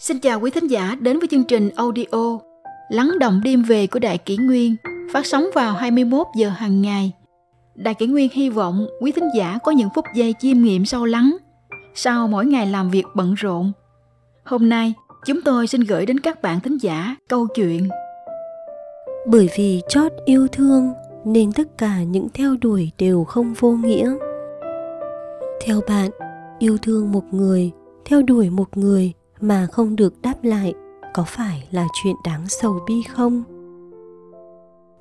Xin chào quý thính giả đến với chương trình audio Lắng động đêm về của Đại Kỷ Nguyên phát sóng vào 21 giờ hàng ngày. Đại Kỷ Nguyên hy vọng quý thính giả có những phút giây chiêm nghiệm sâu lắng sau mỗi ngày làm việc bận rộn. Hôm nay, chúng tôi xin gửi đến các bạn thính giả câu chuyện Bởi vì chót yêu thương nên tất cả những theo đuổi đều không vô nghĩa. Theo bạn, yêu thương một người, theo đuổi một người mà không được đáp lại có phải là chuyện đáng sầu bi không?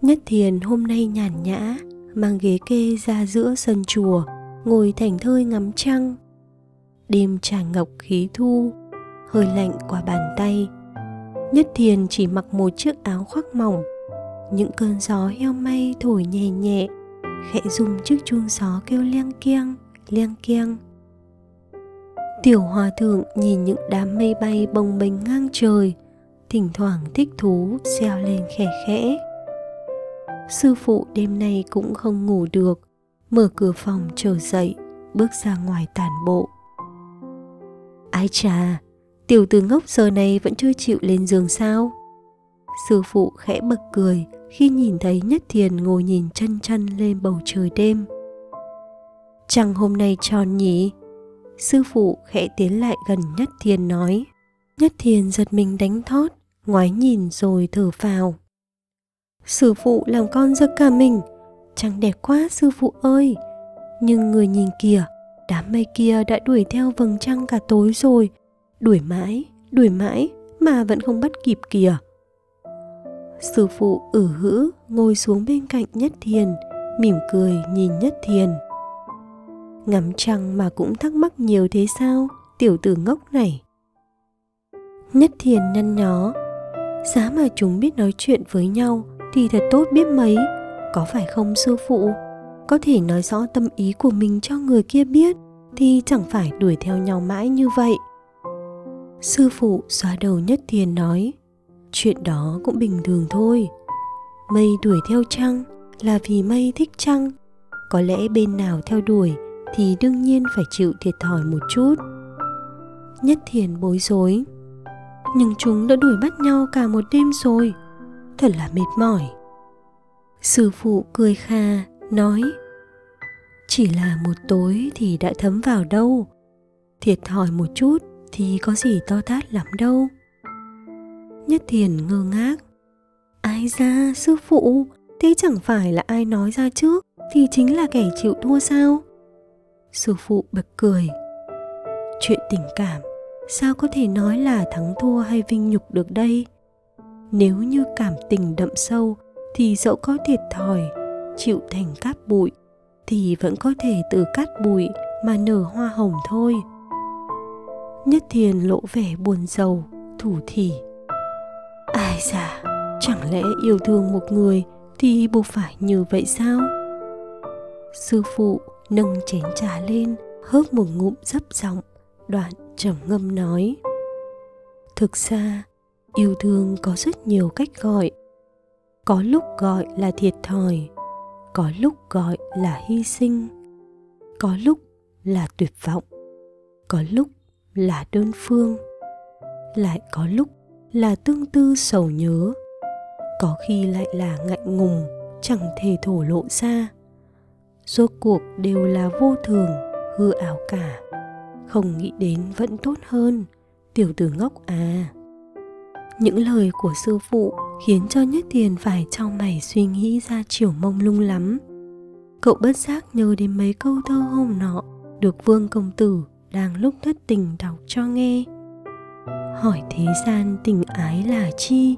Nhất thiền hôm nay nhàn nhã, mang ghế kê ra giữa sân chùa, ngồi thảnh thơi ngắm trăng. Đêm tràn ngọc khí thu, hơi lạnh qua bàn tay. Nhất thiền chỉ mặc một chiếc áo khoác mỏng, những cơn gió heo may thổi nhẹ nhẹ, khẽ rung chiếc chuông gió kêu leng keng leng keng Tiểu hòa thượng nhìn những đám mây bay bồng bềnh ngang trời, thỉnh thoảng thích thú xeo lên khẽ khẽ. Sư phụ đêm nay cũng không ngủ được, mở cửa phòng trở dậy, bước ra ngoài tản bộ. Ai chà, tiểu tử ngốc giờ này vẫn chưa chịu lên giường sao? Sư phụ khẽ bật cười khi nhìn thấy Nhất Thiền ngồi nhìn chân chân lên bầu trời đêm. Chẳng hôm nay tròn nhỉ? Sư phụ khẽ tiến lại gần nhất thiên nói. Nhất thiên giật mình đánh thót, ngoái nhìn rồi thở phào. sư phụ làm con giật cả mình, chẳng đẹp quá sư phụ ơi. Nhưng người nhìn kìa, đám mây kia đã đuổi theo vầng trăng cả tối rồi. Đuổi mãi đuổi mãi mà vẫn không bắt kịp kìa. Sư phụ ử hữ ngồi xuống bên cạnh nhất thiền mỉm cười nhìn nhất thiền ngắm trăng mà cũng thắc mắc nhiều thế sao, tiểu tử ngốc này? Nhất thiền nhăn nhó, giá mà chúng biết nói chuyện với nhau thì thật tốt biết mấy. Có phải không sư phụ? Có thể nói rõ tâm ý của mình cho người kia biết thì chẳng phải đuổi theo nhau mãi như vậy. Sư phụ xóa đầu nhất thiền nói, chuyện đó cũng bình thường thôi. Mây đuổi theo trăng là vì mây thích trăng. Có lẽ bên nào theo đuổi thì đương nhiên phải chịu thiệt thòi một chút. Nhất thiền bối rối. Nhưng chúng đã đuổi bắt nhau cả một đêm rồi. Thật là mệt mỏi. Sư phụ cười kha, nói, chỉ là một tối thì đã thấm vào đâu. Thiệt thòi một chút thì có gì to tát lắm đâu. Nhất thiền ngơ ngác, ai ra, sư phụ? Thế chẳng phải là ai nói ra trước thì chính là kẻ chịu thua sao? Sư phụ bật cười. Chuyện tình cảm, sao có thể nói là thắng thua hay vinh nhục được đây? Nếu như cảm tình đậm sâu, thì dẫu có thiệt thòi, chịu thành cát bụi, thì vẫn có thể từ cát bụi mà nở hoa hồng thôi. Nhất thiền lộ vẻ buồn rầu, thủ thỉ. Ai già, chẳng lẽ yêu thương một người thì buộc phải như vậy sao? Sư phụ nâng chén trà lên, hớp một ngụm dấp giọng, đoạn trầm ngâm nói. Thực ra, yêu thương có rất nhiều cách gọi. Có lúc gọi là thiệt thòi, có lúc gọi là hy sinh, có lúc là tuyệt vọng, có lúc là đơn phương, lại có lúc là tương tư sầu nhớ. Có khi lại là ngại ngùng, chẳng thể thổ lộ ra rốt cuộc đều là vô thường, hư ảo cả. Không nghĩ đến vẫn tốt hơn, tiểu tử ngốc à. Những lời của sư phụ khiến cho nhất tiền phải trong mày suy nghĩ ra chiều mông lung lắm. Cậu bất giác nhớ đến mấy câu thơ hôm nọ được vương công tử đang lúc thất tình đọc cho nghe. Hỏi thế gian tình ái là chi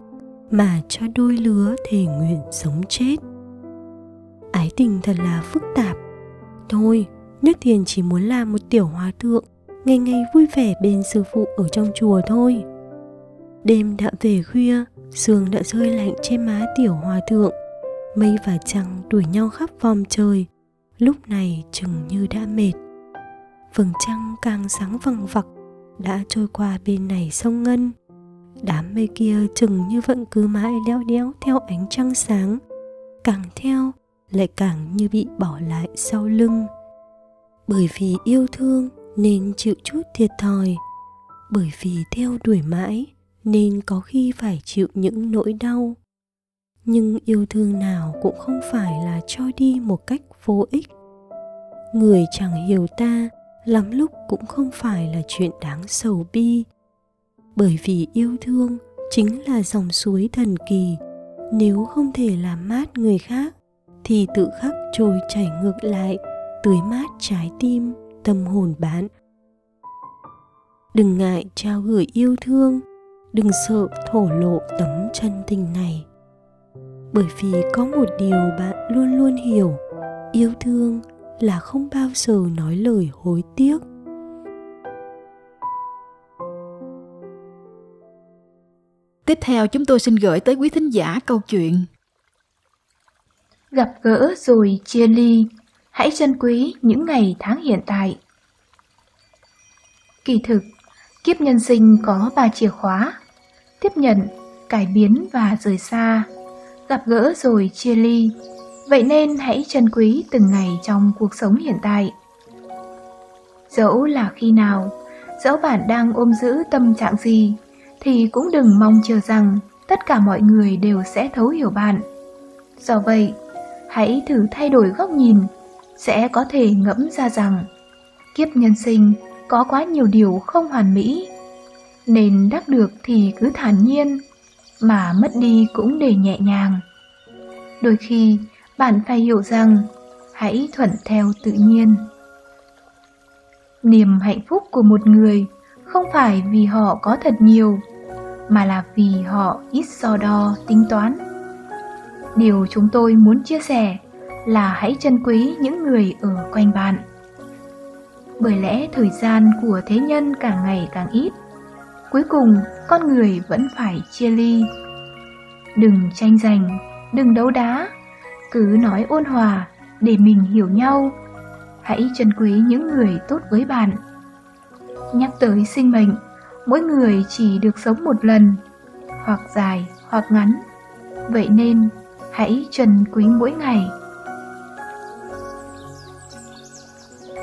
mà cho đôi lứa thề nguyện sống chết? Ái tình thật là phức tạp. Thôi nhất thiền chỉ muốn làm một tiểu hòa thượng, ngày ngày vui vẻ bên sư phụ ở trong chùa thôi. Đêm đã về khuya, sương đã rơi lạnh trên má tiểu hòa thượng. Mây và trăng đuổi nhau khắp vòm trời, lúc này chừng như đã mệt. Vầng trăng càng sáng vằng vặc, đã trôi qua bên này sông ngân. Đám mây kia chừng như vẫn cứ mãi leo đéo theo ánh trăng sáng. Càng theo lại càng như bị bỏ lại sau lưng. Bởi vì yêu thương nên chịu chút thiệt thòi. Bởi vì theo đuổi mãi nên có khi phải chịu những nỗi đau. Nhưng yêu thương nào cũng không phải là cho đi một cách vô ích. Người chẳng hiểu ta lắm lúc cũng không phải là chuyện đáng sầu bi. Bởi vì yêu thương chính là dòng suối thần kỳ, nếu không thể làm mát người khác thì tự khắc trôi chảy ngược lại, tưới mát trái tim, tâm hồn bạn. Đừng ngại trao gửi yêu thương, đừng sợ thổ lộ tấm chân tình này. Bởi vì có một điều bạn luôn luôn hiểu, yêu thương là không bao giờ nói lời hối tiếc. Tiếp theo, chúng tôi xin gửi tới quý thính giả câu chuyện Gặp gỡ rồi chia ly, hãy trân quý những ngày tháng hiện tại. Kỳ thực, kiếp nhân sinh có ba chìa khóa, tiếp nhận, cải biến và rời xa. Gặp gỡ rồi chia ly, vậy nên hãy trân quý từng ngày trong cuộc sống hiện tại. Dẫu là khi nào, dẫu bạn đang ôm giữ tâm trạng gì, thì cũng đừng mong chờ rằng tất cả mọi người đều sẽ thấu hiểu bạn. Do vậy, hãy thử thay đổi góc nhìn, sẽ có thể ngẫm ra rằng kiếp nhân sinh có quá nhiều điều không hoàn mỹ, nên đắc được thì cứ thản nhiên, mà mất đi cũng để nhẹ nhàng. Đôi khi, bạn phải hiểu rằng hãy thuận theo tự nhiên. Niềm hạnh phúc của một người không phải vì họ có thật nhiều mà là vì họ ít so đo tính toán điều chúng tôi muốn chia sẻ là hãy trân quý những người ở quanh bạn. Bởi lẽ thời gian của thế nhân càng ngày càng ít cuối cùng con người vẫn phải chia ly. Đừng tranh giành đừng đấu đá cứ nói ôn hòa để mình hiểu nhau. Hãy trân quý những người tốt với bạn. Nhắc tới sinh mệnh mỗi người chỉ được sống một lần, hoặc dài hoặc ngắn. Vậy nên, hãy trân quý mỗi ngày.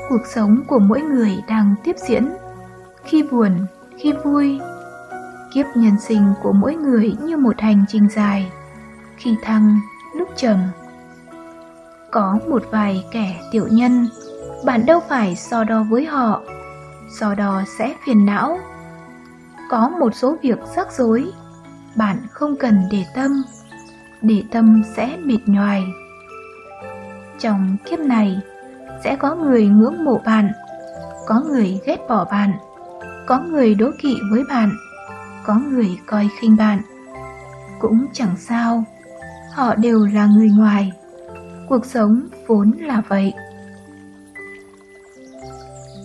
Cuộc sống của mỗi người đang tiếp diễn, khi buồn, khi vui. Kiếp nhân sinh của mỗi người như một hành trình dài, khi thăng, lúc trầm. Có một vài kẻ tiểu nhân, bạn đâu phải so đo với họ, so đo sẽ phiền não có một số việc rắc rối bạn không cần để tâm để tâm sẽ mệt nhoài. Trong kiếp này sẽ có người ngưỡng mộ bạn có người ghét bỏ bạn có người đố kỵ với bạn có người coi khinh bạn. Cũng chẳng sao họ đều là người ngoài cuộc sống vốn là vậy.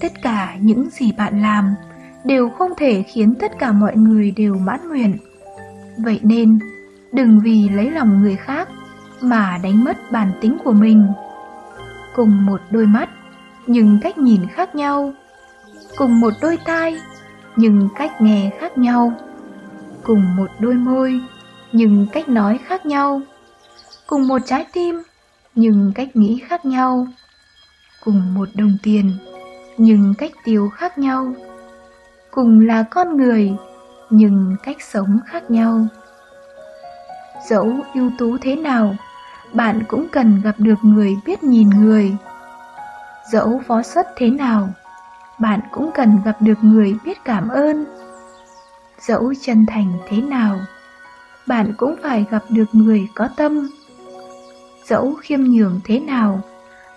Tất cả những gì bạn làm đều không thể khiến tất cả mọi người đều mãn nguyện. Vậy nên, đừng vì lấy lòng người khác mà đánh mất bản tính của mình. Cùng một đôi mắt, nhưng cách nhìn khác nhau. Cùng một đôi tai, nhưng cách nghe khác nhau. Cùng một đôi môi, nhưng cách nói khác nhau. Cùng một trái tim, nhưng cách nghĩ khác nhau. Cùng một đồng tiền, nhưng cách tiêu khác nhau cùng là con người nhưng cách sống khác nhau dẫu ưu tú thế nào, bạn cũng cần gặp được người biết nhìn người. Dẫu phó xuất thế nào, bạn cũng cần gặp được người biết cảm ơn. Dẫu chân thành thế nào, bạn cũng phải gặp được người có tâm. Dẫu khiêm nhường thế nào,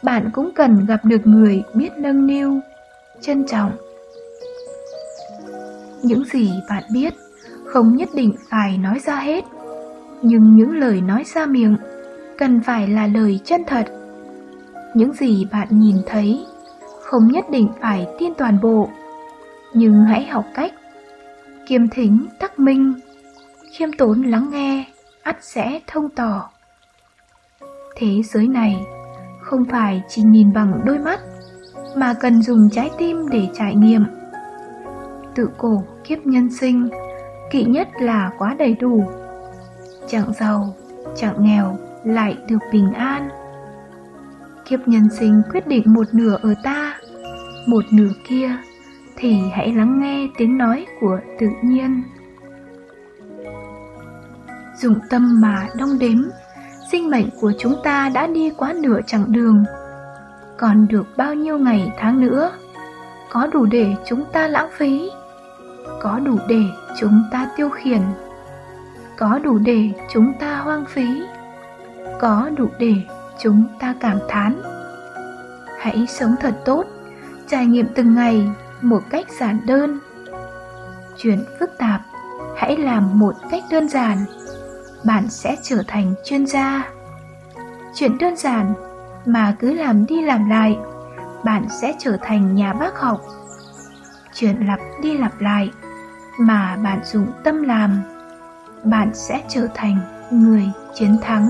bạn cũng cần gặp được người biết nâng niu, trân trọng. Những gì bạn biết, không nhất định phải nói ra hết nhưng những lời nói ra miệng cần phải là lời chân thật. Những gì bạn nhìn thấy không nhất định phải tin toàn bộ, nhưng hãy học cách kiêm thính tắc minh, khiêm tốn lắng nghe, ắt sẽ thông tỏ. Thế giới này không phải chỉ nhìn bằng đôi mắt mà cần dùng trái tim để trải nghiệm. Tự cổ kiếp nhân sinh kỵ nhất là quá đầy đủ chẳng giàu chẳng nghèo lại được bình an. Kiếp nhân sinh quyết định một nửa ở ta, một nửa kia, thì hãy lắng nghe tiếng nói của tự nhiên. Dùng tâm mà đong đếm, sinh mệnh của chúng ta đã đi quá nửa chặng đường. Còn được bao nhiêu ngày tháng nữa, có đủ để chúng ta lãng phí, có đủ để chúng ta tiêu khiển có đủ để chúng ta hoang phí. Có đủ để chúng ta cảm thán. Hãy sống thật tốt, trải nghiệm từng ngày một cách giản đơn. Chuyện phức tạp, hãy làm một cách đơn giản. Bạn sẽ trở thành chuyên gia. Chuyện đơn giản mà cứ làm đi làm lại, bạn sẽ trở thành nhà bác học. Chuyện lặp đi lặp lại mà bạn dùng tâm làm bạn sẽ trở thành người chiến thắng.